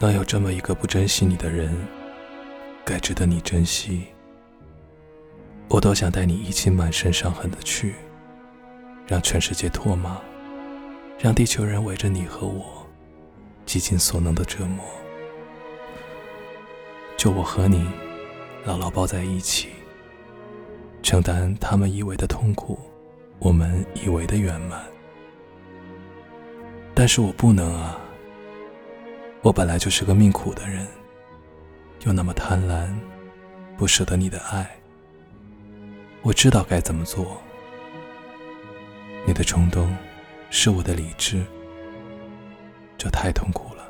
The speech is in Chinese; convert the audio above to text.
能有这么一个不珍惜你的人，该值得你珍惜。我都想带你一起满身伤痕的去，让全世界唾骂，让地球人围着你和我，极尽所能的折磨。就我和你，牢牢抱在一起，承担他们以为的痛苦，我们以为的圆满。但是我不能啊！我本来就是个命苦的人，又那么贪婪，不舍得你的爱。我知道该怎么做。你的冲动，是我的理智，这太痛苦了。